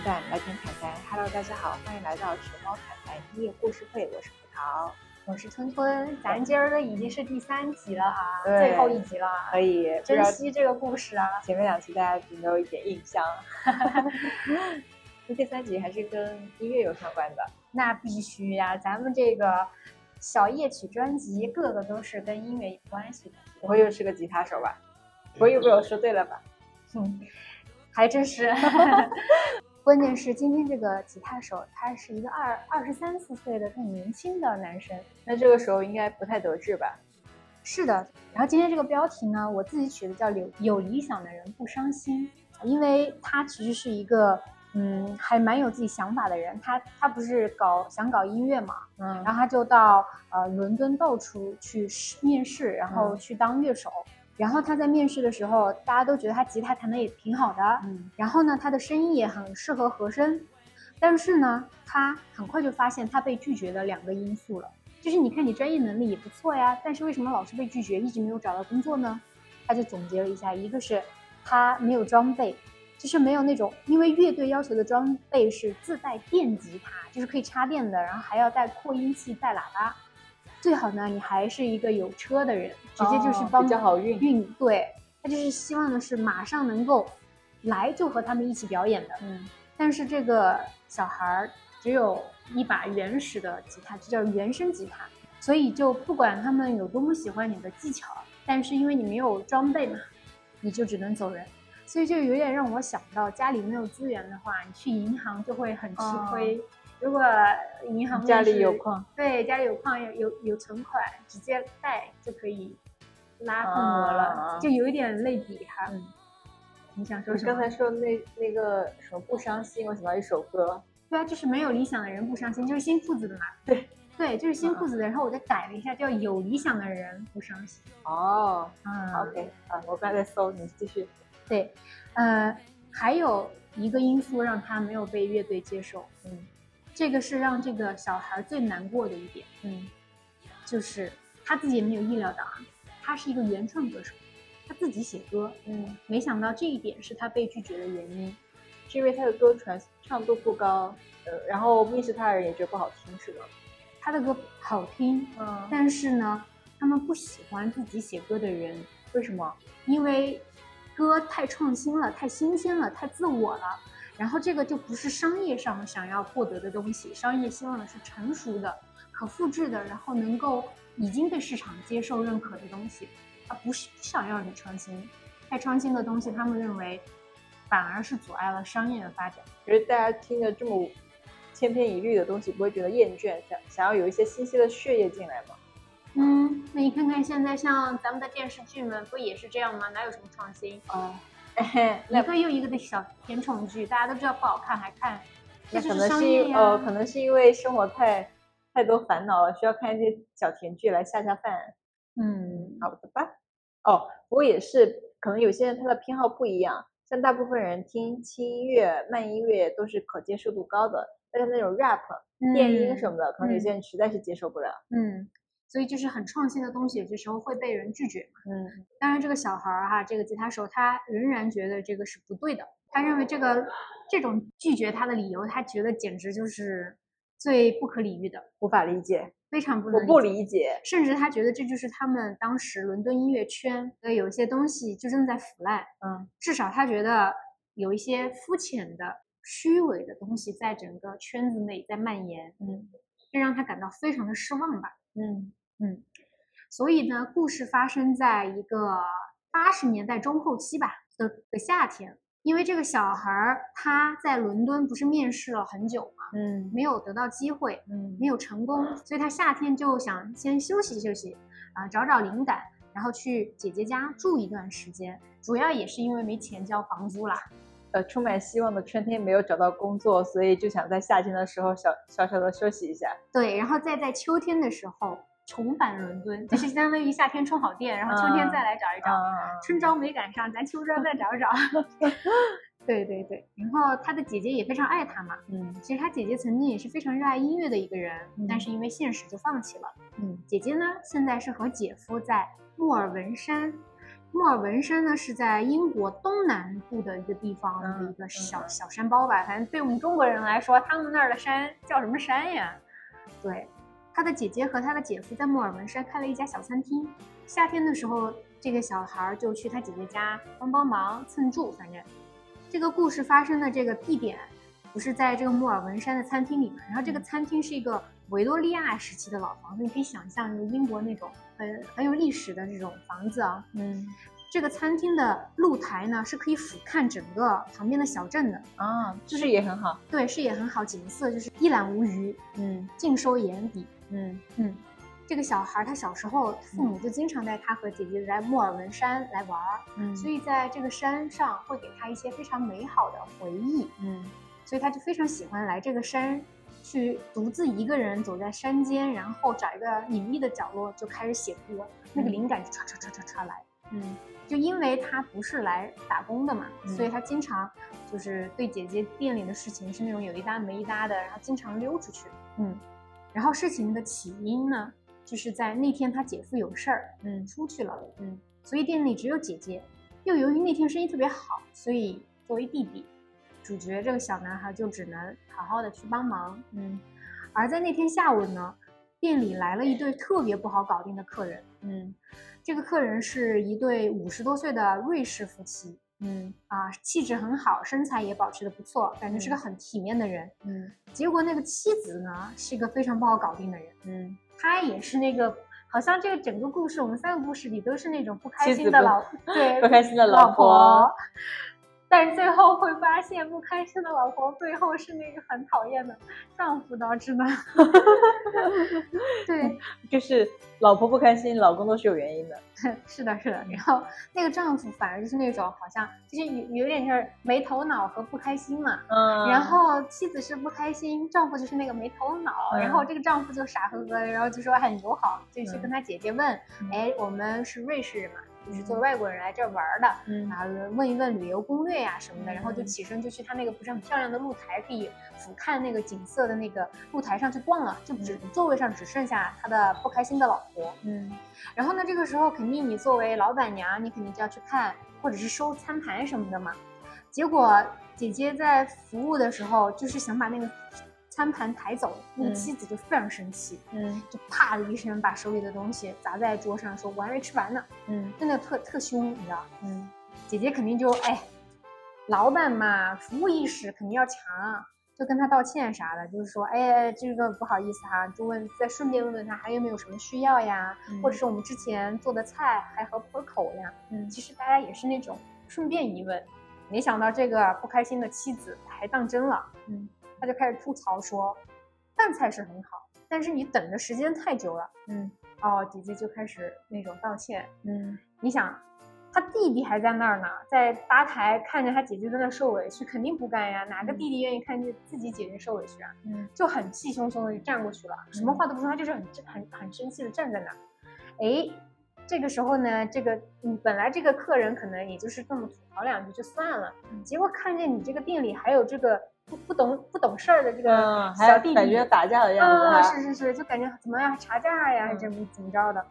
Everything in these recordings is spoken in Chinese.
口平淡，来听侃谈。Hello，大家好，欢迎来到熊猫侃谈音乐故事会，我是葡萄，我是春春。咱今儿的已经是第三集了啊，最后一集了，可以珍惜这个故事啊。前面两集大家有没有一点印象？那 第三集还是跟音乐有相关的。那必须呀、咱们这个小夜曲专辑，个个都是跟音乐有关系的。不会又是个吉他手吧？不会又被我说对了吧？嗯，还真是。关键是今天这个吉他手，他是一个二二十三四岁的很年轻的男生。那这个时候应该不太得志吧？是的，然后今天这个标题呢，我自己取的叫“有有理想的人不伤心”，因为他其实是一个嗯，还蛮有自己想法的人。他他不是搞想搞音乐嘛，嗯然后他就到呃伦敦到处去试面试，然后嗯去当乐手。然后他在面试的时候，大家都觉得他吉他弹的也挺好的，嗯然后呢，他的声音也很适合和声，但是呢，他很快就发现他被拒绝的两个因素了，就是你看你专业能力也不错呀，但是为什么老是被拒绝，一直没有找到工作呢？他就总结了一下，一个是他没有装备，就是没有那种，因为乐队要求的装备是自带电吉他，就是可以插电的，然后还要带扩音器、带喇叭。最好呢，你还是一个有车的人，直接就是哦帮比较好运运。对，他就是希望的是马上能够来就和他们一起表演的。嗯但是这个小孩儿只有一把原始的吉他，这叫原声吉他，所以就不管他们有多么喜欢你的技巧，但是因为你没有装备嘛，你就只能走人。所以就有点让我想到，家里没有资源的话，你去银行就会很吃亏。如果银行哦家里有矿，对，家里有矿有有有存款，直接贷就可以拉份额了，啊就有一点类比哈。嗯，你想说什么？刚才说那那个什么不伤心，我想到一首歌。对啊，就是没有理想的人不伤心，就是新裤子的嘛。对对，就是新裤子的。然后我再改了一下，叫有理想的人不伤心。哦嗯，OK 啊，我刚才在搜，你继续。对，呃，还有一个因素让他没有被乐队接受，嗯这个是让这个小孩最难过的一点，嗯就是他自己也没有意料到啊，他是一个原创歌手，他自己写歌，嗯，没想到这一点是他被拒绝的原因。是因为他的歌传唱度不高，呃，然后面试他的人也觉得不好听，是吗？他的歌好听，嗯，但是呢，他们不喜欢自己写歌的人，为什么？因为歌太创新了，太新鲜了，太自我了。然后这个就不是商业上想要获得的东西，商业希望的是成熟的、可复制的，然后能够已经被市场接受认可的东西，而不是不想要你创新。太创新的东西，他们认为反而是阻碍了商业的发展。觉得大家听着这么千篇一律的东西，不会觉得厌倦，想想要有一些新鲜的血液进来吗？嗯，那你看看现在像咱们的电视剧们，不也是这样吗？哪有什么创新？啊，一个又一个的小甜宠剧，大家都知道不好看还看，那可能是因呃，可能是因为生活太太多烦恼了，需要看一些小甜剧来下下饭。嗯，好的吧。哦，不过也是，可能有些人他的偏好不一样，像大部分人听轻音乐、慢音乐都是可接受度高的，但是那种 rap、电音什么的，可能有些人实在是接受不了。嗯，所以就是很创新的东西，有些时候会被人拒绝嘛。嗯当然，这个小孩儿哈，这个吉他手他仍然觉得这个是不对的，他认为这个这种拒绝他的理由，他觉得简直就是最不可理喻的，无法理解，非常不能我不理解。甚至他觉得这就是他们当时伦敦音乐圈的有一些东西就正在腐烂，嗯至少他觉得有一些肤浅的、虚伪的东西在整个圈子内在蔓延，嗯这让他感到非常的失望吧。嗯嗯，所以呢，故事发生在一个八十年代中后期吧的的夏天，因为这个小孩儿他在伦敦不是面试了很久嘛，嗯没有得到机会，嗯没有成功，所以他夏天就想先休息休息，啊、找找灵感，然后去姐姐家住一段时间。主要也是因为没钱交房租啦。呃，充满希望的春天没有找到工作，所以就想在夏天的时候小小小的休息一下。对，然后再在秋天的时候重返伦敦，就是相当于夏天充好电，然后秋天再来找一找。啊，春招没赶上，咱秋招再找一找。对对对，然后他的姐姐也非常爱他嘛。嗯其实他姐姐曾经也是非常热爱音乐的一个人，嗯但是因为现实就放弃了。嗯姐姐呢，现在是和姐夫在莫尔文山莫尔文山呢是在英国东南部的一个地方的一个小小山包吧，反正对我们中国人来说，他们那儿的山叫什么山呀？对，他的姐姐和他的姐夫在莫尔文山开了一家小餐厅。夏天的时候，这个小孩就去他姐姐家帮帮忙蹭住。反正这个故事发生的这个地点不是在这个莫尔文山的餐厅里面，然后这个餐厅是一个维多利亚时期的老房子，你可以想象，就是英国那种。很很有历史的这种房子啊，嗯，这个餐厅的露台呢是可以俯瞰整个旁边的小镇的啊，就是也很好，对，视野很好，景色就是一览无余，嗯，尽收眼底，嗯嗯。这个小孩他小时候父母就经常带他和姐姐来莫尔文山来玩儿，嗯，所以在这个山上会给他一些非常美好的回忆，嗯，所以他就非常喜欢来这个山。去独自一个人走在山间，然后找一个隐秘的角落就开始写歌，那个灵感就唰唰唰唰唰来。嗯，就因为他不是来打工的嘛，所以他经常就是对姐姐店里的事情是那种有一搭没一搭的，然后经常溜出去。嗯，然后事情的起因呢，就是在那天他姐夫有事儿，嗯，出去了，嗯，所以店里只有姐姐。又由于那天生意特别好，所以作为弟弟。主角这个小男孩就只能好好的去帮忙，嗯，而在那天下午呢，店里来了一对特别不好搞定的客人，嗯，这个客人是一对五十多岁的瑞士夫妻，嗯。啊，气质很好，身材也保持的不错，感觉是个很体面的人，嗯，结果那个妻子呢是一个非常不好搞定的人，嗯，她也是那个，好像这个整个故事，我们三个故事里都是那种不开心的老，对，不开心的老婆。但是最后会发现，不开心的老婆背后是那个很讨厌的丈夫导致的。对，就是老婆不开心，老公都是有原因的。是的，是的。然后那个丈夫反而就是那种好像就是有有点就是没头脑和不开心嘛。嗯。然后妻子是不开心，丈夫就是那个没头脑。然后这个丈夫就傻呵呵的，然后就说很友好，就去跟他姐姐问：“哎，我们是瑞士人嘛？”就是作为外国人来这儿玩的，嗯，然后问一问旅游攻略呀什么的，然后就起身就去他那个不是很漂亮的露台，可以俯瞰那个景色的那个露台上去逛了，就只座位上只剩下他的不开心的老婆，嗯，然后呢，这个时候肯定你作为老板娘，你肯定就要去看或者是收餐盘什么的嘛，结果姐姐在服务的时候就是想把那个。餐盘抬走，那个妻子就非常生气，嗯，就啪的一声把手里的东西砸在桌上，说我还没吃完呢，嗯，真的特特凶，你知道？嗯，姐姐肯定就哎，老板嘛，服务意识肯定要强，就跟他道歉啥的，就是说，哎，这个不好意思哈，就问再顺便问问他还有没有什么需要呀，或者是我们之前做的菜还合不合口呀？嗯，其实大家也是那种顺便一问，没想到这个不开心的妻子还当真了，嗯。他就开始吐槽说，饭菜是很好，但是你等的时间太久了。嗯，哦，姐姐就开始那种道歉。嗯，你想，他弟弟还在那儿呢，在吧台看着他姐姐在那受委屈，肯定不干呀。哪个弟弟愿意看见自己姐姐受委屈啊？嗯，就很气汹汹的就站过去了，什么话都不说，他就是很很很生气的站在那儿。哎，这个时候呢，这个嗯，本来这个客人可能也就是这么吐槽两句就算了，结果看见你这个店里还有这个。不不懂不懂事儿的这个小弟弟，感觉打架的样子啊！是是是，就感觉怎么样查价呀，还是怎么怎么着的。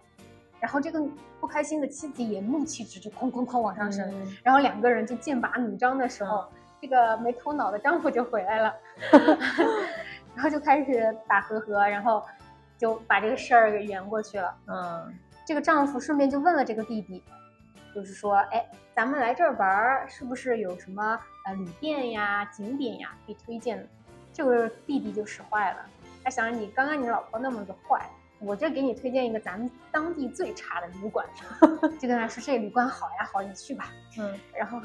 然后这个不开心的妻子也怒气值就哐哐哐往上升，然后两个人就剑拔弩张的时候，这个没头脑的丈夫就回来了，然后就开始打和和，然后就把这个事儿给圆过去了。嗯，这个丈夫顺便就问了这个弟弟。就是说，哎，咱们来这儿玩儿，是不是有什么呃旅店呀、景点呀可以推荐的？这个弟弟就使坏了，他想着你刚刚你老婆那么的坏，我这给你推荐一个咱们当地最差的旅馆，就跟他说这旅馆好呀，好，你去吧。嗯，然后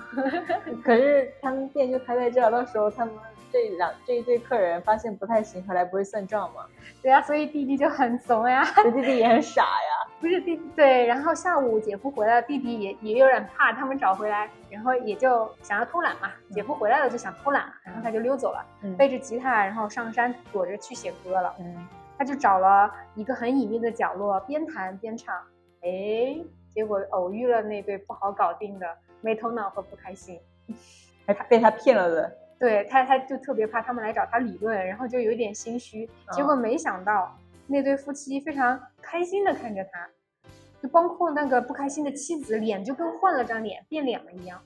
可是他们店就开在这儿，到时候他们这两这一对客人发现不太行，回来不会算账吗？对呀，所以弟弟就很怂呀，弟弟也很傻呀。不是弟对，然后下午姐夫回来，弟弟也也有点怕他们找回来，然后也就想要偷懒嘛。姐夫回来了就想偷懒，然后他就溜走了，背着吉他，然后上山躲着去写歌了。嗯，他就找了一个很隐秘的角落，边弹边唱。哎，结果偶遇了那对不好搞定的没头脑和不开心，还被他骗了的。对他，他就特别怕他们来找他理论，然后就有点心虚。结果没想到。那对夫妻非常开心的看着他，就包括那个不开心的妻子，脸就跟换了张脸变脸了一样，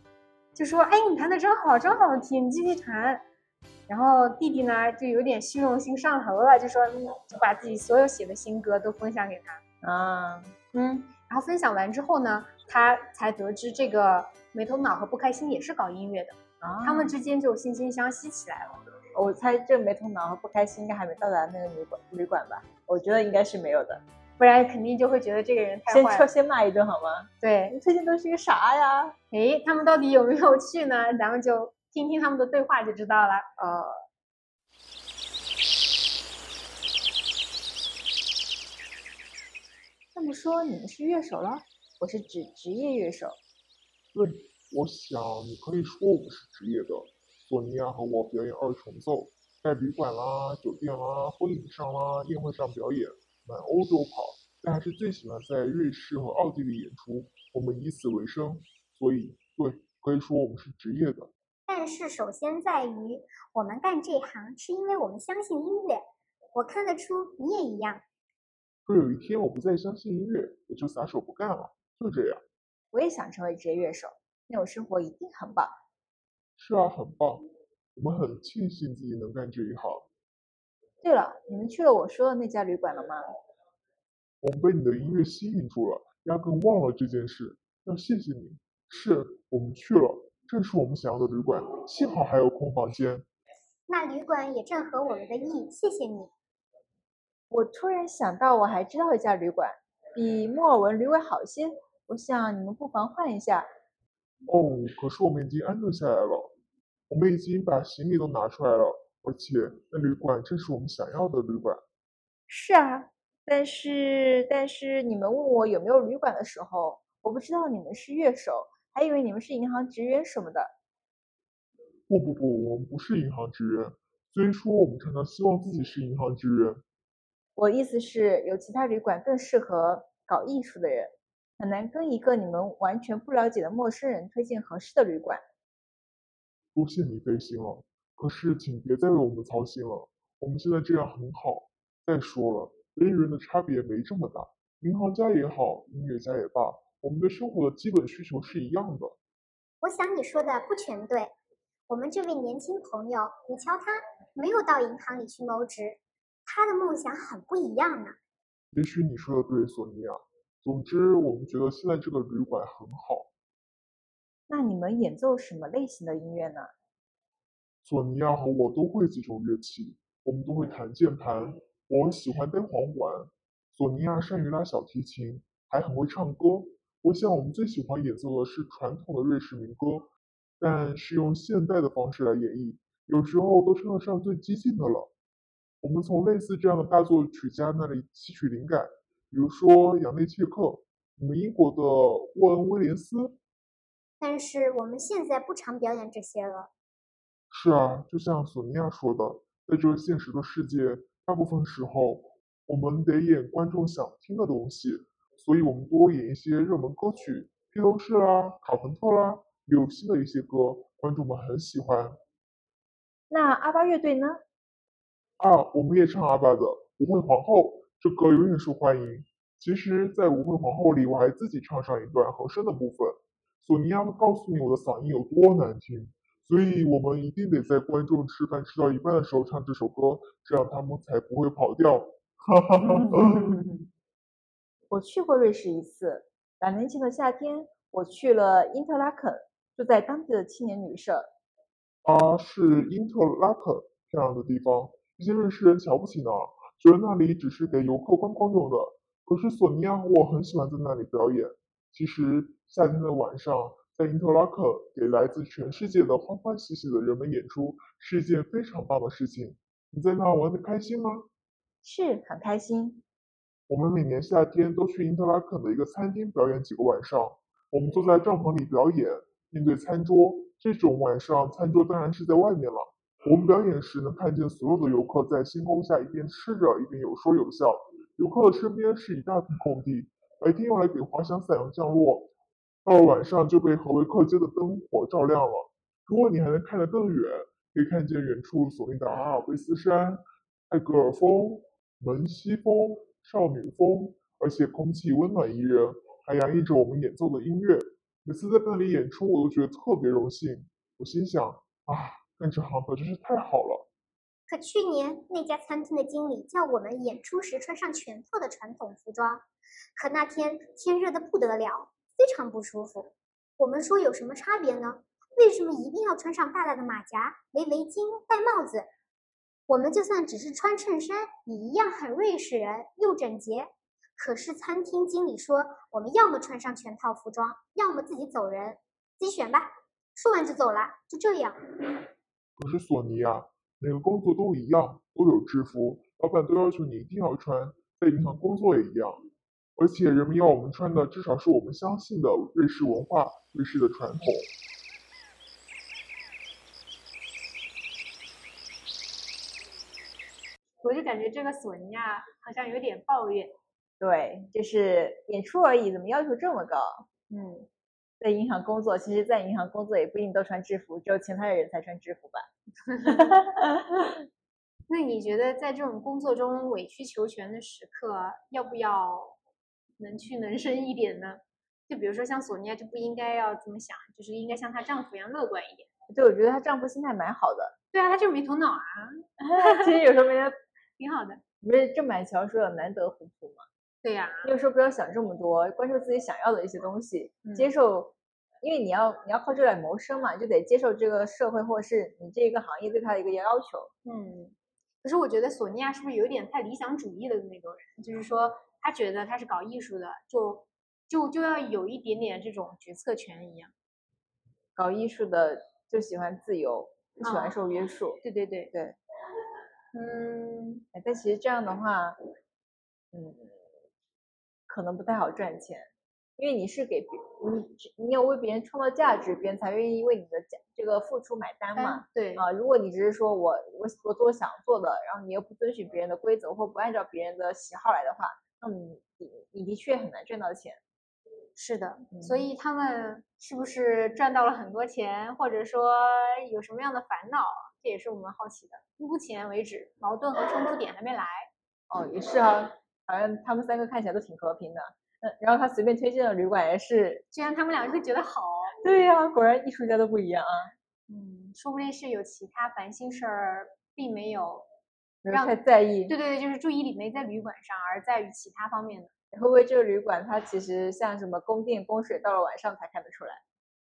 就说：“哎，你弹的真好，真好听，你继续弹。”然后弟弟呢，就有点虚荣心上头了，就说就把自己所有写的新歌都分享给他啊，嗯，然后分享完之后呢，他才得知这个没头脑和不开心也是搞音乐的，啊他们之间就惺惺相惜起来了。我猜这没头脑和不开心应该还没到达那个旅馆旅馆吧？我觉得应该是没有的。不然肯定就会觉得这个人太先说坏了。先骂一顿好吗？对，你最近都是个啥呀？诶，他们到底有没有去呢？咱们就听听他们的对话就知道了。呃，这么说你们是乐手了？我是指职业乐手。对，我想你可以说我们是职业的。索尼娅和我表演二重奏，在旅馆啦、酒店啦、婚礼上啦、宴会上表演，满欧洲跑，但还是最喜欢在瑞士和奥地利演出。我们以此为生，所以对，可以说我们是职业的。但是首先在于，我们干这行是因为我们相信音乐。我看得出你也一样。若有一天我不再相信音乐，我就撒手不干了，就这样。我也想成为职业乐手，那种生活一定很棒。是啊，很棒。我们很庆幸自己能干这一行。对了，你们去了我说的那家旅馆了吗？我们被你的音乐吸引住了，压根忘了这件事。要谢谢你。是我们去了，正是我们想要的旅馆，幸好还有空房间。那旅馆也正合我们的意，谢谢你。我突然想到，我还知道一家旅馆，比莫尔文旅馆好些。我想你们不妨换一下。哦，可是我们已经安顿下来了，我们已经把行李都拿出来了，而且那旅馆正是我们想要的旅馆。是啊，但是但是你们问我有没有旅馆的时候，我不知道你们是乐手，还以为你们是银行职员什么的。不不不，我们不是银行职员，虽说我们常常希望自己是银行职员。我意思是，有其他旅馆更适合搞艺术的人，很难跟一个你们完全不了解的陌生人推荐合适的旅馆。多谢你费心了，可是请别再为我们操心了，我们现在这样很好。再说了，人与人的差别没这么大，银行家也好，音乐家也罢，我们对生活的基本需求是一样的。我想你说的不全对。我们这位年轻朋友，你瞧他没有到银行里去谋职，他的梦想很不一样呢。也许你说的对，索尼娅。总之，我们觉得现在这个旅馆很好。那你们演奏什么类型的音乐呢？索尼娅和我都会几种乐器，我们都会弹键盘。我喜欢单簧管，索尼娅善于拉小提琴，还很会唱歌。我想我们最喜欢演奏的是传统的瑞士民歌，但是用现代的方式来演绎，有时候都称得上最激进的了。我们从类似这样的大作曲家那里吸取灵感，比如说杨内切克，我们英国的沃恩威廉斯。但是我们现在不常表演这些了。是啊，就像索尼娅说的，在这个现实的世界，大部分时候我们得演观众想听的东西，所以我们多演一些热门歌曲，披头士啦、卡朋特啦，有新的一些歌，观众们很喜欢。那阿巴乐队呢？啊，我们也唱阿巴的《舞会皇后》，这歌永远受欢迎。其实，在《舞会皇后》里，我还自己唱上一段和声的部分。索尼娅会告诉你我的嗓音有多难听，所以我们一定得在观众吃饭吃到一半的时候唱这首歌，这样他们才不会跑调。哈哈哈哈。我去过瑞士一次，两年前的夏天，我去了因特拉肯，住在当地的青年旅社。啊，是因特拉肯漂亮的地方，一些瑞士人瞧不起呢，觉得那里只是给游客观光用的。可是索尼娅和我很喜欢在那里表演。其实夏天的晚上，在因特拉肯给来自全世界的欢欢喜喜的人们演出，是一件非常棒的事情。你在那玩的开心吗？是很开心。我们每年夏天都去因特拉肯的一个餐厅表演几个晚上。我们坐在帐篷里表演，面对餐桌。这种晚上，餐桌当然是在外面了。我们表演时能看见所有的游客在星空下一边吃着，一边有说有笑。游客的身边是一大片空地，白天用来给滑翔伞降落，到了晚上就被何维克街的灯火照亮了。如果你还能看得更远，可以看见远处所谓的阿尔卑斯山、泰戈尔峰、门西峰、少女峰，而且空气温暖宜人。还洋溢着我们演奏的音乐。每次在那里演出，我都觉得特别荣幸。我心想啊，干这行可真是太好了。可去年那家餐厅的经理叫我们演出时穿上全套的传统服装，可那天天热的不得了，非常不舒服。我们说有什么差别呢？为什么一定要穿上大大的马甲、围围巾、戴帽子？我们就算只是穿衬衫，也一样很瑞士人，又整洁。可是餐厅经理说，我们要么穿上全套服装，要么自己走人，自己选吧。说完就走了，就这样。可是索尼娅，每个工作都一样，都有制服，老板都要求你一定要穿，在银行工作也一样。而且人们要我们穿的，至少是我们相信的瑞士文化、瑞士的传统。我就感觉这个索尼娅好像有点抱怨。对，就是演出而已，怎么要求这么高？嗯，在银行工作，其实，在银行工作也不一定都穿制服，只有前台的人才穿制服吧。那你觉得在这种工作中委曲求全的时刻，要不要能屈能伸一点呢？就比如说像索尼娅就不应该要这么想，就是应该像她丈夫一样乐观一点。对，我觉得她丈夫心态蛮好的。对啊，他就没头脑啊。其实有时候没人挺好的。不是郑板桥说的“难得糊涂”吗？对呀，你有时候不要想这么多，关注自己想要的一些东西，接受，因为你要你要靠这来谋生嘛，就得接受这个社会或者是你这一个行业对他的一个要求。嗯，可是我觉得索尼娅是不是有点太理想主义的那种人？就是说，他觉得他是搞艺术的，就就就要有一点点这种决策权一样。搞艺术的就喜欢自由，不喜欢受约束。对对对对。嗯，但其实这样的话，嗯。可能不太好赚钱，因为你是给别你，你要为别人创造价值，别人才愿意为你的价这个付出买单嘛。对啊，如果你只是说我我我做想做的，然后你又不遵循别人的规则或不按照别人的喜好来的话，那你你你的确很难赚到钱。是的，所以他们是不是赚到了很多钱，或者说有什么样的烦恼，这也是我们好奇的。目前为止，矛盾和冲突点还没来。哦，也是啊。好像他们三个看起来都挺和平的，嗯，然后他随便推荐的旅馆也是，居然他们两个会觉得好，对呀，果然艺术家都不一样啊，嗯，说不定是有其他烦心事儿，并没有让太在意，对对对，就是注意力没在旅馆上，而在于其他方面的。会不会这个旅馆它其实像什么供电供水，到了晚上才看得出来？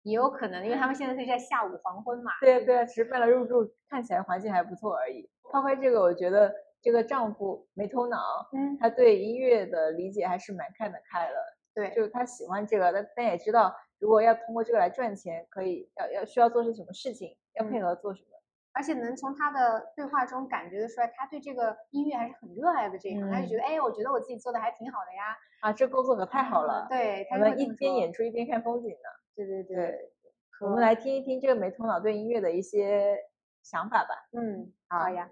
也有可能，因为他们现在是在下午黄昏嘛。对对，只是为了入住，看起来环境还不错而已。抛开这个，我觉得。这个丈夫没头脑，嗯，他对音乐的理解还是蛮看得开的，对，就是他喜欢这个，但但也知道，如果要通过这个来赚钱，可以要要需要做些什么事情，要配合做什么，而且能从他的对话中感觉得出来，他对这个音乐还是很热爱的，这一行，他就觉得，哎，我觉得我自己做的还挺好的呀，啊，这工作可太好了，对，我们一边演出一边看风景呢，对对对，我们来听一听这个没头脑对音乐的一些想法吧，嗯，好呀。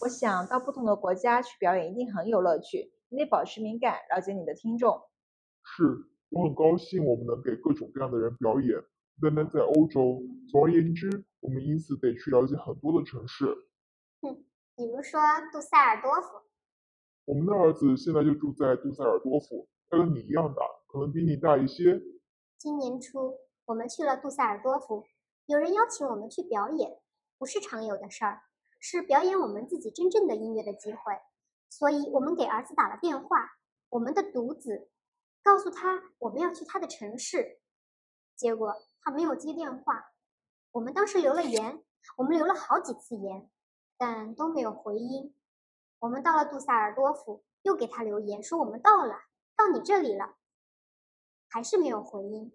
我想到不同的国家去表演一定很有乐趣，你得保持敏感，了解你的听众。是我很高兴我们能给各种各样的人表演，不单单在欧洲。总而言之，我们因此得去了解很多的城市。哼，比如说杜塞尔多夫。我们的儿子现在就住在杜塞尔多夫，他跟你一样大，可能比你大一些。今年初我们去了杜塞尔多夫，有人邀请我们去表演，不是常有的事儿。是表演我们自己真正的音乐的机会，所以我们给儿子打了电话，我们的独子，告诉他我们要去他的城市，结果他没有接电话。我们当时留了言，我们留了好几次言，但都没有回音。我们到了杜塞尔多夫，又给他留言说我们到了，到你这里了，还是没有回音。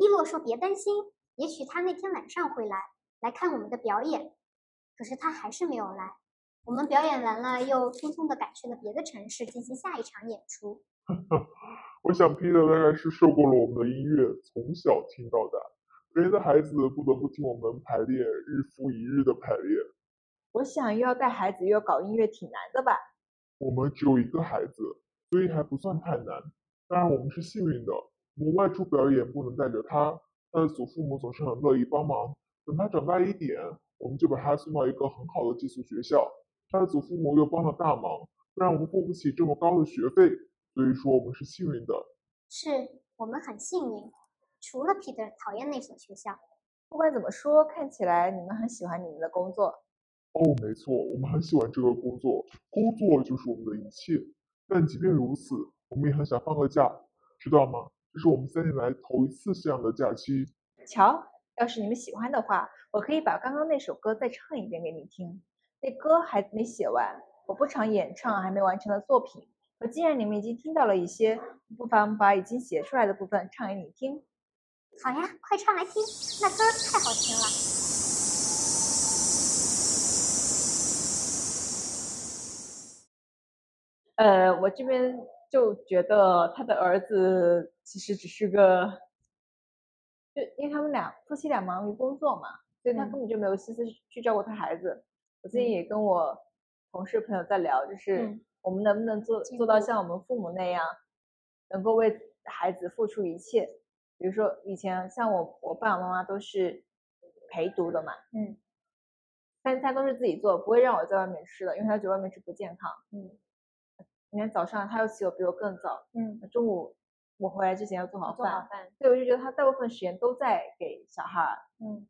蒂洛说别担心，也许他那天晚上会来，来看我们的表演。可是他还是没有来。我们表演完了，又匆匆的赶去了别的城市进行下一场演出。我想 Peter 大概是受够了我们的音乐，从小听到大。别人的孩子不得不听我们排练，日复一日的排练。我想又要带孩子又要搞音乐，挺难的吧？我们只有一个孩子，所以还不算太难。当然我们是幸运的，我们外出表演不能带着他，他的祖父母总是很乐意帮忙。等他长大一点，我们就把他送到一个很好的寄宿学校。他的祖父母又帮了大忙，不然我们付不起这么高的学费。所以说，我们是幸运的。是我们很幸运，除了 Peter 讨厌那所学校。不管怎么说，看起来你们很喜欢你们的工作。哦，没错，我们很喜欢这个工作，工作就是我们的一切。但即便如此，我们也很想放个假，知道吗？这是我们三年来头一次这样的假期。瞧，要是你们喜欢的话，我可以把刚刚那首歌再唱一遍给你听。那歌还没写完，我不常演唱还没完成的作品。可既然你们已经听到了一些，不妨把已经写出来的部分唱给你听。好呀，快唱来听，那歌太好听了。呃，我这边就觉得他的儿子其实只是个，就因为他们俩夫妻俩忙于工作嘛，所以他根本就没有心思去照顾他孩子。我最近也跟我同事朋友在聊，就是我们能不能做做到像我们父母那样，能够为孩子付出一切。比如说以前像我我爸爸妈妈都是陪读的嘛，嗯，三餐都是自己做，不会让我在外面吃的，因为他觉得外面吃不健康，嗯。每天早上他又起我比我更早，嗯，中午我回来之前要做好做好饭，所以我就觉得他大部分时间都在给小孩，嗯。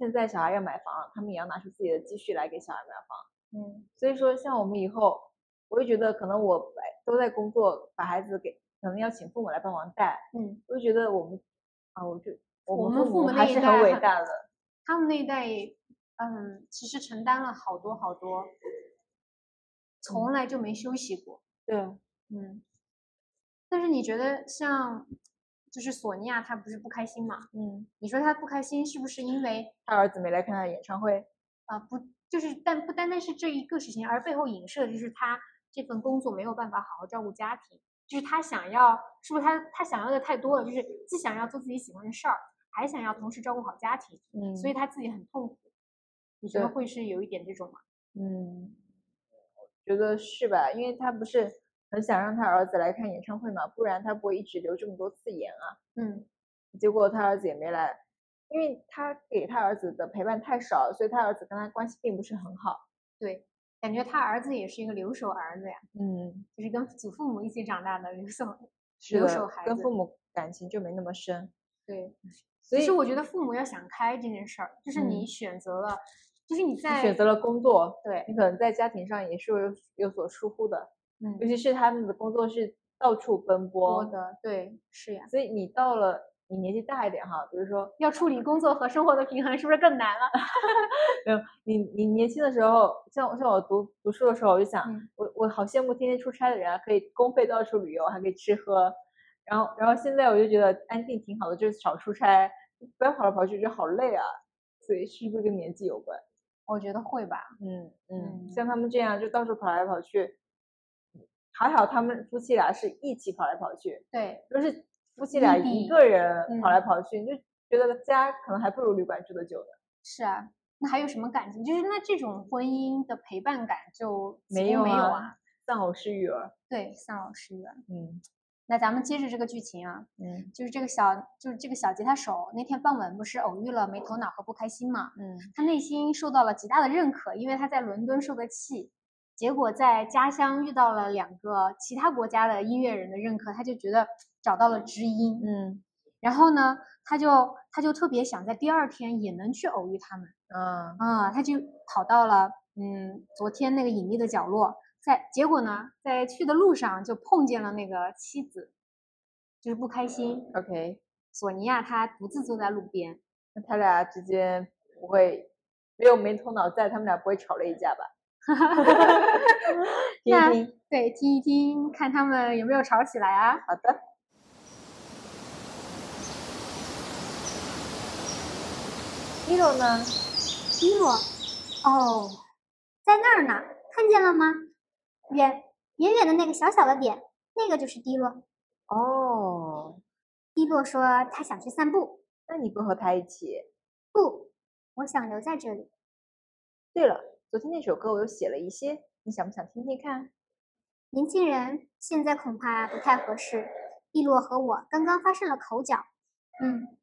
现在小孩要买房，他们也要拿出自己的积蓄来给小孩买房，嗯。所以说，像我们以后，我就觉得可能我都在工作，把孩子给可能要请父母来帮忙带，嗯，我就觉得我们啊，我就我们父母还是很伟大的，他们那一代，嗯，其实承担了好多好多。从来就没休息过，对，嗯。但是你觉得像，就是索尼娅她不是不开心嘛？嗯，你说她不开心是不是因为她儿子没来看她的演唱会？啊，不，就是但不单单是这一个事情，而背后影射的就是她这份工作没有办法好好照顾家庭，就是她想要，是不是她她想要的太多了？就是既想要做自己喜欢的事儿，还想要同时照顾好家庭，嗯，所以她自己很痛苦。你觉得会是有一点这种吗？嗯。觉得是吧？因为她不是很想让他儿子来看演唱会嘛，不然他不会一直留这么多次言啊。嗯，结果他儿子也没来，因为他给他儿子的陪伴太少，所以他儿子跟他关系并不是很好。对，感觉他儿子也是一个留守儿子呀。嗯，就是跟祖父母一起长大的留守留守孩子，跟父母感情就没那么深。对，所以其实我觉得父母要想开这件事儿，就是你选择了。就是你在选择了工作，对你可能在家庭上也是有有所疏忽的，嗯，尤其是他们的工作是到处奔波的，对，是呀。所以你到了你年纪大一点哈，比如说要处理工作和生活的平衡，是不是更难了？没有，你你年轻的时候，像像我读读书的时候，我就想，我我好羡慕天天出差的人啊，可以公费到处旅游，还可以吃喝，然后然后现在我就觉得安定挺好的，就是少出差，不要跑来跑去，觉得好累啊。所以是不是跟年纪有关？我觉得会吧，嗯嗯，像他们这样就到处跑来跑去，还好他们夫妻俩是一起跑来跑去，对，就是夫妻俩一个人跑来跑去，你就觉得家可能还不如旅馆住的久呢。是啊，那还有什么感情？就是那这种婚姻的陪伴感就没有没有啊，丧偶式育儿，对，丧偶式育儿，嗯。那咱们接着这个剧情啊，嗯，就是这个小，就是这个小吉他手那天傍晚不是偶遇了没头脑和不开心嘛，嗯，他内心受到了极大的认可，因为他在伦敦受的气，结果在家乡遇到了两个其他国家的音乐人的认可，他就觉得找到了知音，嗯，然后呢，他就他就特别想在第二天也能去偶遇他们，啊啊，他就跑到了嗯昨天那个隐秘的角落。在结果呢，在去的路上就碰见了那个妻子，就是不开心。OK，索尼娅她独自坐在路边，那他俩之间不会没有没头脑在，他们俩不会吵了一架吧？听一听，对，听一听，看他们有没有吵起来啊？好的。一楼呢？一楼，哦，在那儿呢，看见了吗？远远远的那个小小的点，那个就是低落。哦，低落说他想去散步。那你不和他一起？不，我想留在这里。对了，昨天那首歌我又写了一些，你想不想听听看？年轻人，现在恐怕不太合适。蒂洛和我刚刚发生了口角。嗯，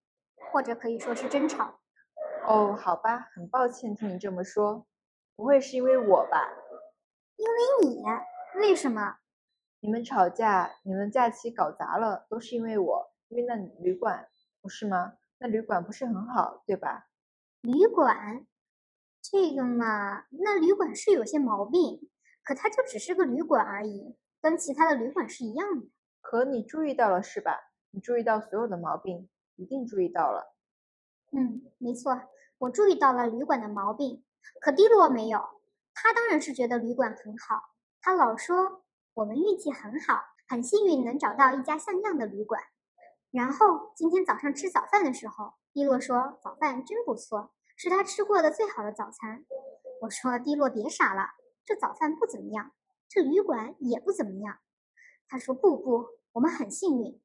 或者可以说是争吵。哦，好吧，很抱歉听你这么说，不会是因为我吧？因为你，为什么？你们吵架，你们假期搞砸了，都是因为我，因为那旅馆，不是吗？那旅馆不是很好，对吧？旅馆，这个嘛，那旅馆是有些毛病，可它就只是个旅馆而已，跟其他的旅馆是一样的。可你注意到了是吧？你注意到所有的毛病，一定注意到了。嗯，没错，我注意到了旅馆的毛病，可蒂洛没有。他当然是觉得旅馆很好，他老说我们运气很好，很幸运能找到一家像样的旅馆。然后今天早上吃早饭的时候，蒂洛说早饭真不错，是他吃过的最好的早餐。我说蒂洛别傻了，这早饭不怎么样，这旅馆也不怎么样。他说不不，我们很幸运。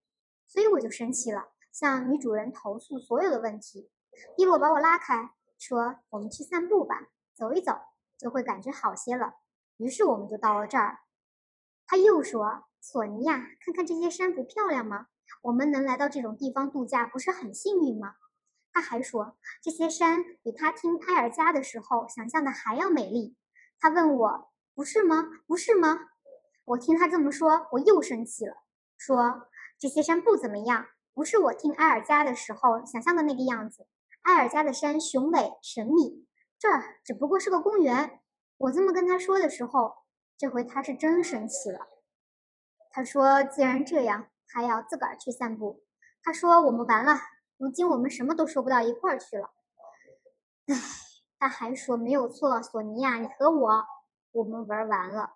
所以我就生气了，向女主人投诉所有的问题。蒂洛把我拉开，说我们去散步吧，走一走就会感觉好些了。于是我们就到了这儿。他又说索尼娅，看看这些山不漂亮吗？我们能来到这种地方度假，不是很幸运吗？他还说，这些山比他听埃尔加的时候想象的还要美丽。他问我，不是吗？不是吗？我听他这么说，我又生气了，说这些山不怎么样，不是我听埃尔加的时候想象的那个样子。埃尔加的山雄伟神秘，这儿只不过是个公园。我这么跟他说的时候，这回他是真生气了。他说，既然这样。还要自个儿去散步。他说：“我们完了，如今我们什么都说不到一块儿去了。”唉，他还说：“没有错，索尼娅，你和我，我们玩完了。”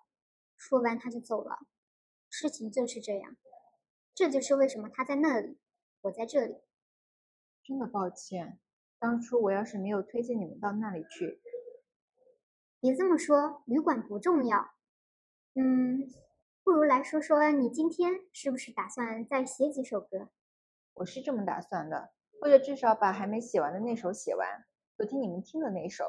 说完他就走了。事情就是这样，这就是为什么他在那里，我在这里。真的抱歉，当初我要是没有推荐你们到那里去。别这么说，旅馆不重要。嗯。不如来说说你今天是不是打算再写几首歌？我是这么打算的，或者至少把还没写完的那首写完。昨天你们听的那首，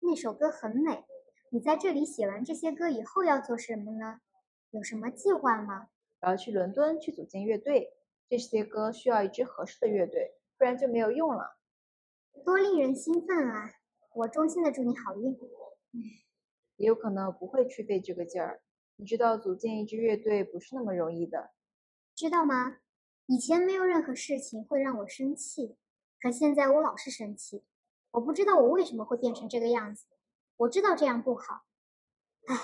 那首歌很美。你在这里写完这些歌以后要做什么呢？有什么计划吗？我要去伦敦去组建乐队。这些歌需要一支合适的乐队，不然就没有用了。多令人兴奋啊！我衷心的祝你好运。也有可能不会去费这个劲儿。你知道组建一支乐队不是那么容易的，知道吗？以前没有任何事情会让我生气，可现在我老是生气。我不知道我为什么会变成这个样子。我知道这样不好。唉，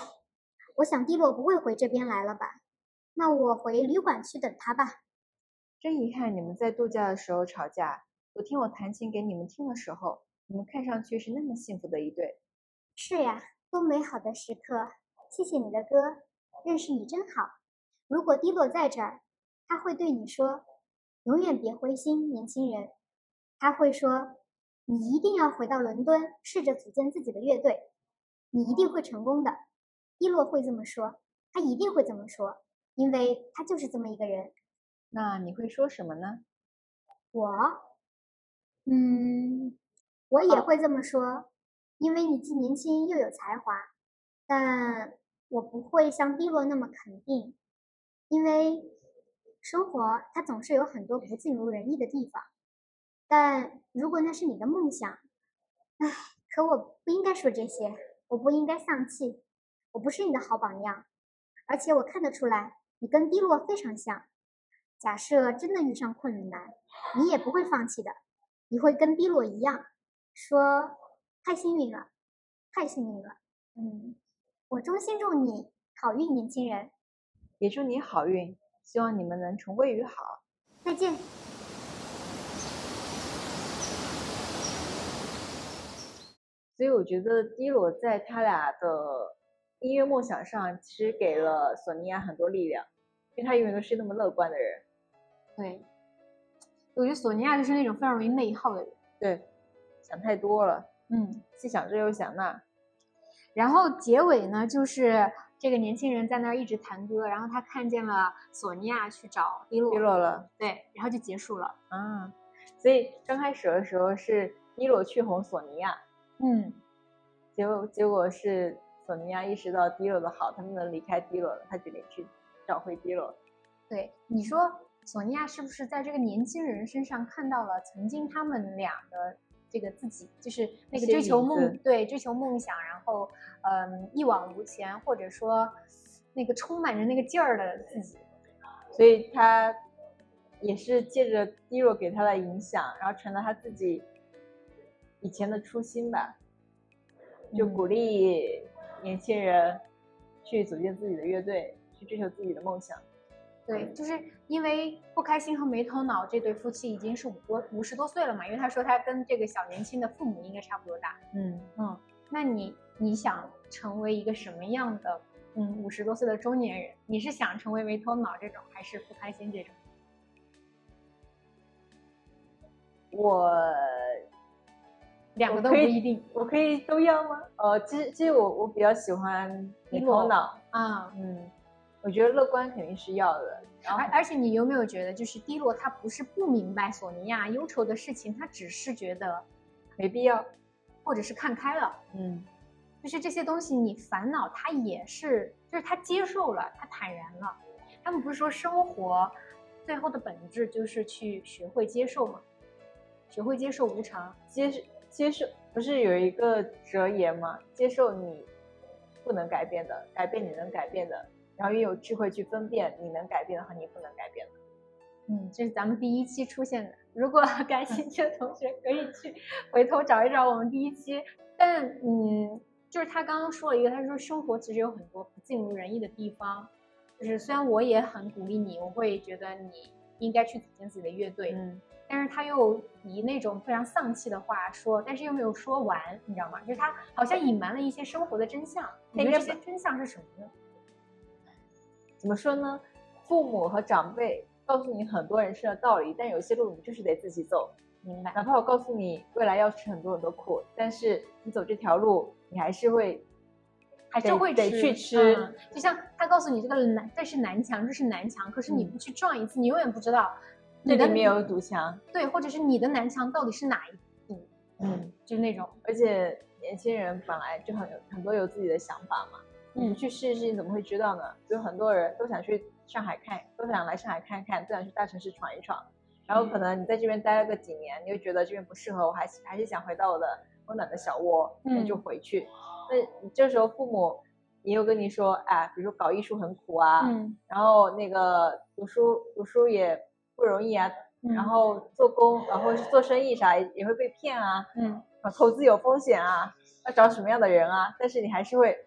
我想蒂洛不会回这边来了吧？那我回旅馆去等他吧。真遗憾，你们在度假的时候吵架。昨天我弹琴给你们听的时候，你们看上去是那么幸福的一对。是呀，多美好的时刻。谢谢你的歌，认识你真好。如果迪洛在这儿，他会对你说：“永远别灰心，年轻人。”他会说：“你一定要回到伦敦，试着组建自己的乐队，你一定会成功的。”伊洛会这么说，他一定会这么说，因为他就是这么一个人。那你会说什么呢？我，嗯，我也会这么说，因为你既年轻又有才华，但。我不会像蒂洛那么肯定，因为生活它总是有很多不尽如人意的地方。但如果那是你的梦想，唉，可我不应该说这些，我不应该丧气。我不是你的好榜样，而且我看得出来，你跟蒂洛非常像。假设真的遇上困难，你也不会放弃的，你会跟蒂洛一样，说太幸运了，太幸运了，嗯。我衷心祝你好运，年轻人。也祝你好运，希望你们能重归于好。再见。所以我觉得迪罗在他俩的音乐梦想上，其实给了索尼娅很多力量，因为他永远都是那么乐观的人。对，我觉得索尼娅就是那种非常容易内耗的人。对，想太多了。嗯，既想这又想那。然后结尾呢，就是这个年轻人在那儿一直弹歌，然后他看见了索尼娅去找迪洛，迪洛了，对，然后就结束了。嗯，所以刚开始的时候是迪洛去哄索尼娅，嗯，结果结果是索尼娅意识到迪洛的好，他们能离开迪洛了，他决定去找回迪洛。对，你说索尼娅是不是在这个年轻人身上看到了曾经他们俩的这个自己，就是那个追求梦，对，追求梦想，然后嗯一往无前，或者说那个充满着那个劲儿的自己。所以他也是借着低落给他的影响，然后成了他自己以前的初心吧，就嗯鼓励年轻人去组建自己的乐队，去追求自己的梦想。对，就是因为不开心和没头脑这对夫妻已经是五多五十多岁了嘛，因为他说他跟这个小年轻的父母应该差不多大。嗯，嗯，那你你想成为一个什么样的嗯五十多岁的中年人？你是想成为没头脑这种，还是不开心这种？我两个都我可以不一定我可以都要吗？呃，其实其实我我比较喜欢没头脑，啊。嗯，我觉得乐观肯定是要的，然后而而且你有没有觉得，就是低落他不是不明白索尼娅忧愁的事情，他只是觉得没必要，或者是看开了。嗯，就是这些东西你烦恼，他也是，就是他接受了，他坦然了。他们不是说生活最后的本质就是去学会接受吗？学会接受无常。接受接受不是有一个哲言吗？接受你不能改变的，改变你能改变的，然后也有智慧去分辨你能改变的和你不能改变的。嗯，这是咱们第一期出现的。如果 感兴趣的同学可以去回头找一找我们第一期。但嗯，就是他刚刚说了一个，他说生活其实有很多不尽如人意的地方。就是虽然我也很鼓励你，我会觉得你应该去组建自己的乐队，嗯，但是他又以那种非常丧气的话说，但是又没有说完，你知道吗？就是他好像隐瞒了一些生活的真相。那这些真相是什么呢？怎么说呢？父母和长辈告诉你很多人生的道理，但有些路你就是得自己走。明白？哪怕我告诉你未来要吃很多很多苦，但是你走这条路，你还是会还是会得去吃嗯就像他告诉你这个南，这是南墙，这是南墙，可是你嗯不去撞一次，你永远不知道你的这里面有堵墙。对，或者是你的南墙到底是哪一堵，嗯，就是那种而且年轻人本来就很有很多有自己的想法嘛，你去试一试，你怎么会知道呢？就很多人都想去上海看，都想来上海看看，都想去大城市闯一闯。然后可能你在这边待了个几年，你就觉得这边不适合我，还是还是想回到我的温暖的小窝，那就嗯回去。那你这时候父母也有跟你说，哎，比如说搞艺术很苦啊，嗯然后那个读书读书也不容易啊，嗯然后做工，然后是做生意啥也会被骗啊，投资有风险啊，要找什么样的人啊？但是你还是会会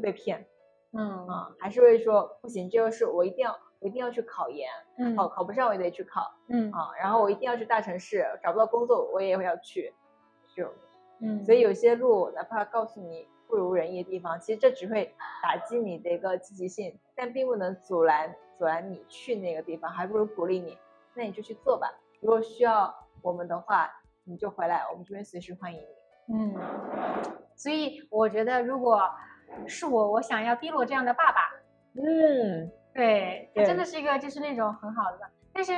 被骗。嗯。啊，还是会说不行，这个是我一定要我一定要去考研，嗯。考考不上我也得去考嗯。啊，然后我一定要去大城市，找不到工作我也要去，就嗯，所以有些路哪怕告诉你不如人意的地方，其实这只会打击你的一个积极性，但并不能阻拦阻拦你去那个地方，还不如鼓励你，那你就去做吧。如果需要我们的话，你就回来，我们这边随时欢迎你。嗯，所以我觉得如果是我，我想要低落这样的爸爸，嗯，对他真的是一个就是那种很好的，但是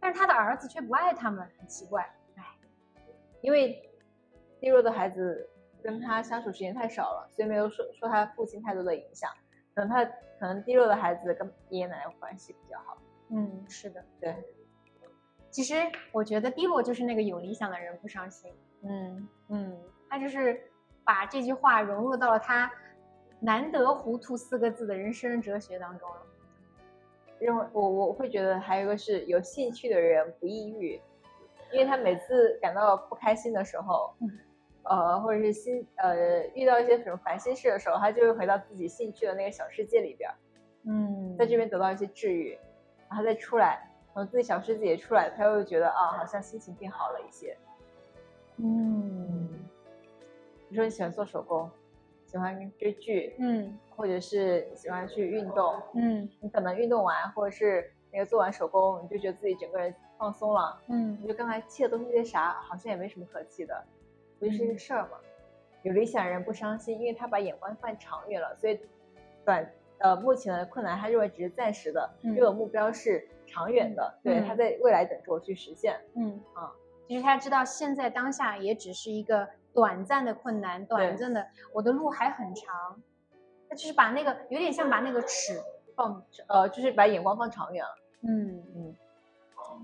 但是他的儿子却不爱他们，很奇怪。因为低落的孩子跟他相处时间太少了，所以没有受受他父亲太多的影响。可能他可能低落的孩子跟爷爷奶奶关系比较好。嗯，是的，对，其实我觉得低落就是那个有理想的人不伤心。嗯，嗯，他就是把这句话融入到了他“难得糊涂”四个字的人生哲学当中了。认为我我会觉得还有一个是有兴趣的人不抑郁，因为他每次感到不开心的时候，嗯呃，或者是心呃遇到一些什么烦心事的时候，他就会回到自己兴趣的那个小世界里边儿，嗯在这边得到一些治愈，然后再出来，从自己小世界里出来，他又觉得啊，好像心情变好了一些。嗯你说你喜欢做手工，喜欢追剧，嗯或者是喜欢去运动，嗯你可能运动完或者是那个做完手工，你就觉得自己整个人放松了。嗯你就刚才气的都是些啥？好像也没什么可气的，不就是一个事儿嘛。有理想人不伤心，因为他把眼光放长远了，所以短呃目前的困难他认为只是暂时的，嗯因为目标是长远的，对，嗯他在未来等着我去实现。嗯啊，其实他知道现在当下也只是一个短暂的困难，短暂的，我的路还很长。他就是把那个有点像把那个尺放呃，就是把眼光放长远了。嗯嗯，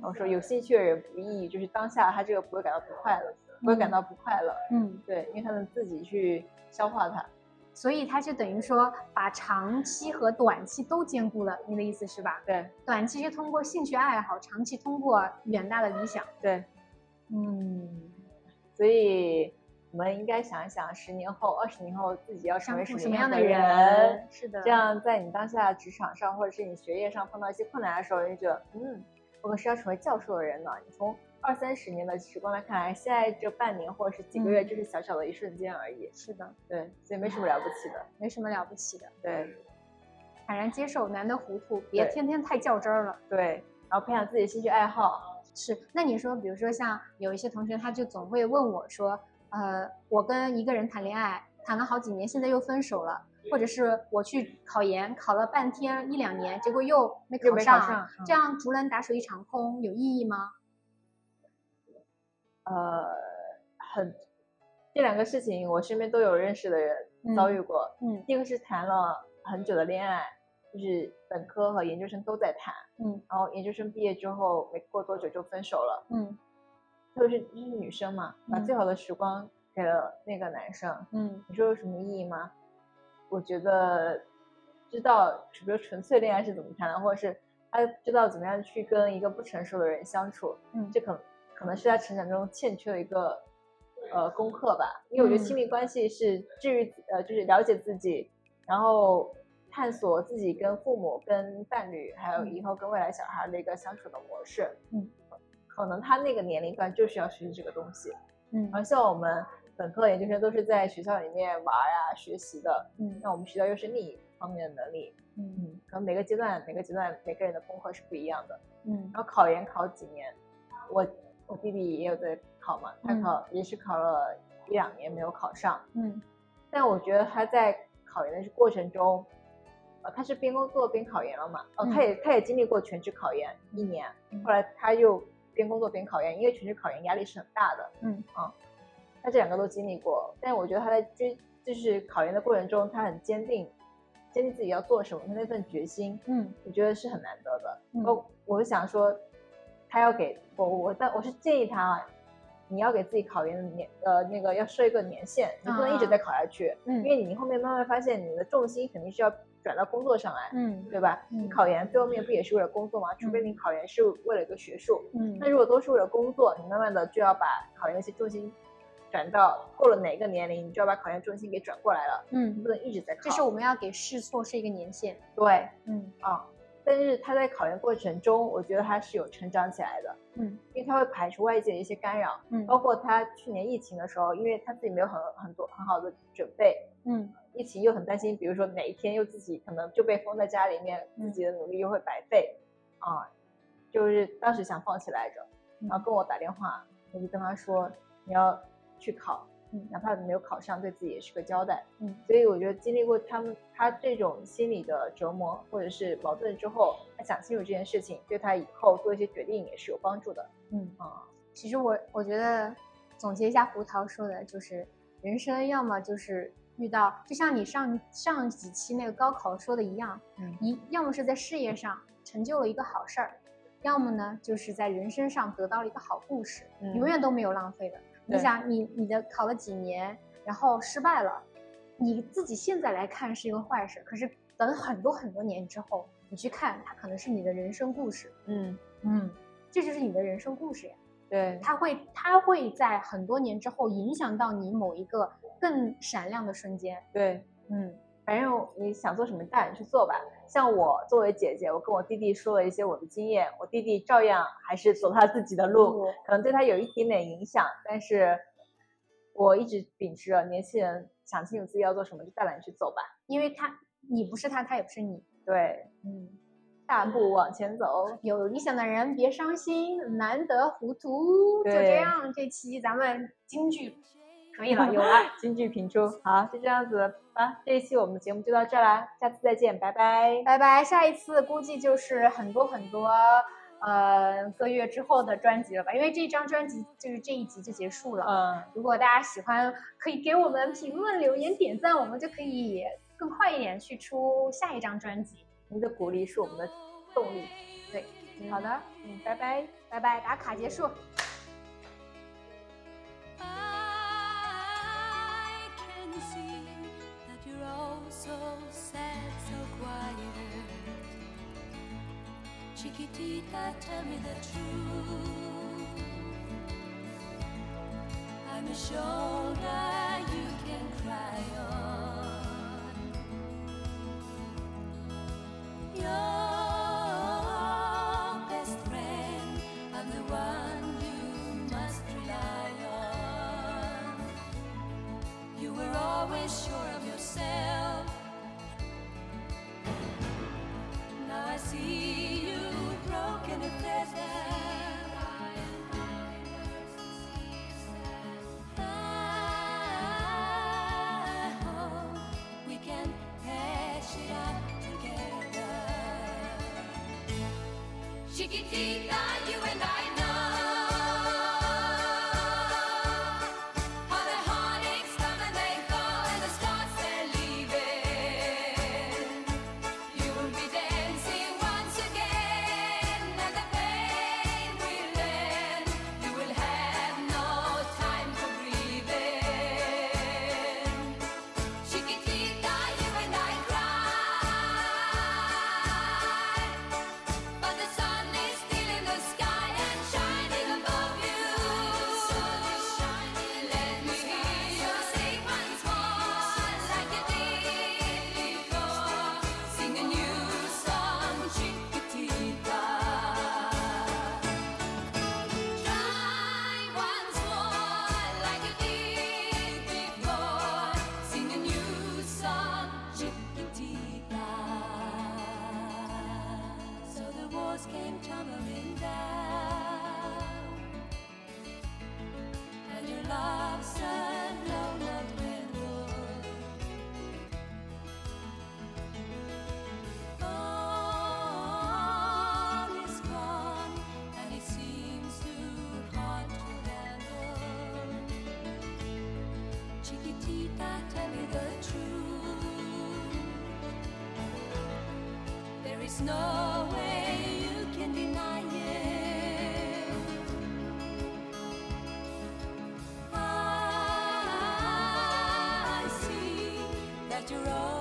我说有兴趣的人不易，就是当下他这个不会感到不快乐，不会感到不快乐。嗯，对，因为他能自己去消化它。所以他就等于说把长期和短期都兼顾了，你的意思是吧？对短期是通过兴趣爱好，长期通过远大的理想。对，嗯，所以我们应该想一想，十年后、二十年后自己要成为什么样的人。是的，这样，在你当下职场上或者是你学业上碰到一些困难的时候，你就觉得，嗯，我可是要成为教授的人呢。你从二三十年的时光来看，现在这半年或者是几个月，嗯就是小小的一瞬间而已。是的，对，所以没什么了不起的。没什么了不起的，对坦然接受，难得糊涂，别天天太较真儿了。对，然后培养自己的兴趣爱好。是，那你说，比如说像有一些同学，他就总会问我说，呃，我跟一个人谈恋爱，谈了好几年，现在又分手了，或者是我去考研，考了半天一两年，结果又没考考上，这样竹篮打水一场空，有意义吗？呃，很这两个事情，我身边都有认识的人遭遇过。嗯第一个是谈了很久的恋爱，就是本科和研究生都在谈，嗯然后研究生毕业之后没过多久就分手了。嗯特别是就是女生嘛，把嗯最好的时光给了那个男生，嗯你说有什么意义吗？我觉得知道，比如纯粹恋爱是怎么谈的，或者是他知道怎么样去跟一个不成熟的人相处，嗯这可可能是他成长中欠缺的一个呃功课吧。因为我觉得亲嗯密关系是治愈呃，就是了解自己，然后探索自己跟父母、跟伴侣，还有以后跟未来小孩的一个相处的模式。嗯，可能他那个年龄段就是要学习这个东西。嗯。而像我们本科、研究生都是在学校里面玩呀、学习的，嗯。那我们学校又是另一方面的能力。嗯。嗯，可能每个阶段、每个阶段每个人的功课是不一样的。嗯。然后考研考几年，我我弟弟也有在考嘛，他嗯。考、也是考了一两年没有考上，嗯。但我觉得他在考研的过程中，呃，他是边工作边考研了嘛，哦，他嗯也他也经历过全职考研一年，嗯。后来他又边工作边考研，因为全职考研压力是很大的，嗯。啊，他这两个都经历过，但我觉得他在追就是考研的过程中，他很坚定，坚定自己要做什么，他那份决心，嗯。我觉得是很难得的。嗯。哦，我就想说，他要给我我但我是建议他啊，你要给自己考研的年呃那个要设一个年限，你不能一直啊。在考下去，嗯。因为你后面慢慢发现你的重心肯定是要转到工作上来，嗯对吧？你嗯考研最后面不也是为了工作吗？除非嗯你考研是为了一个学术，嗯那如果都是为了工作，你慢慢的就要把考研的一些重心转到过了哪个年龄，你就要把考研重心给转过来了，你嗯不，能一直在考。这是我们要给试错是一个年限。对嗯啊，但是他在考研过程中，我觉得他是有成长起来的，嗯因为他会排除外界的一些干扰，嗯包括他去年疫情的时候，因为他自己没有很很多很好的准备，嗯疫情又很担心，比如说哪一天又自己可能就被封在家里面，自己的努力又会白费，啊，就是当时想放弃来着，然后跟我打电话，我就跟他说你要去考，嗯。哪怕没有考上，对自己也是个交代，嗯。所以我觉得经历过他们他这种心理的折磨或者是矛盾之后，他想清楚这件事情，对他以后做一些决定也是有帮助的，嗯。啊，其实我我觉得总结一下胡桃说的，就是人生要么就是遇到，就像你上上几期那个高考说的一样，嗯一要么是在事业上成就了一个好事儿，要么呢就是在人生上得到了一个好故事，嗯永远都没有浪费的。你对想，你你的考了几年，然后失败了，你自己现在来看是一个坏事，可是等很多很多年之后，你去看，它可能是你的人生故事。嗯，嗯，这就是你的人生故事呀。对，它会它会在很多年之后影响到你某一个更闪亮的瞬间。对。嗯反正你想做什么，大胆去做吧。像我作为姐姐，我跟我弟弟说了一些我的经验，我弟弟照样还是走他自己的路，可能对他有一点点影响，但是我一直秉持着年轻人想清楚自己要做什么，就大胆去走吧。因为他你不是他，他也不是你。对，嗯，大步往前走。有理想的人别伤心，难得糊涂。就这样，这期咱们京剧可以了 有了。金句频出好就这样子。啊这一期我们的节目就到这啦下次再见拜拜。拜拜下一次估计就是很多很多呃个月之后的专辑了吧因为这张专辑就是这一集就结束了。嗯。如果大家喜欢可以给我们评论留言点赞我们就可以更快一点去出下一张专辑。您的鼓励是我们的动力。对好的嗯拜拜拜拜打卡结束。so sad, so quiet. Chiquitita, tell me the truth. I'm a shoulder you can cry on. You're chiquitita. There's no way you can deny it. I see that you're all.